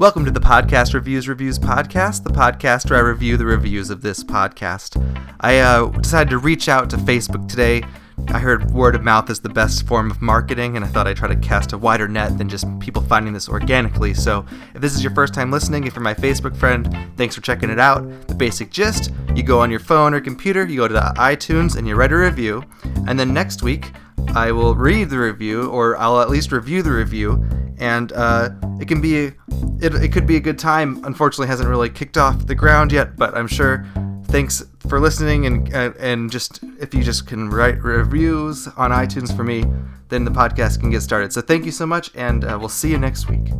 Welcome to the Podcast Reviews Reviews podcast, the podcast where I review the reviews of this podcast. I uh, decided to reach out to Facebook today. I heard word of mouth is the best form of marketing, and I thought I'd try to cast a wider net than just people finding this organically. So, if this is your first time listening, if you're my Facebook friend, thanks for checking it out. The basic gist you go on your phone or computer, you go to iTunes, and you write a review. And then next week, I will read the review, or I'll at least review the review, and uh, it can be it, it could be a good time. Unfortunately, hasn't really kicked off the ground yet, but I'm sure. Thanks for listening, and and just if you just can write reviews on iTunes for me, then the podcast can get started. So thank you so much, and uh, we'll see you next week.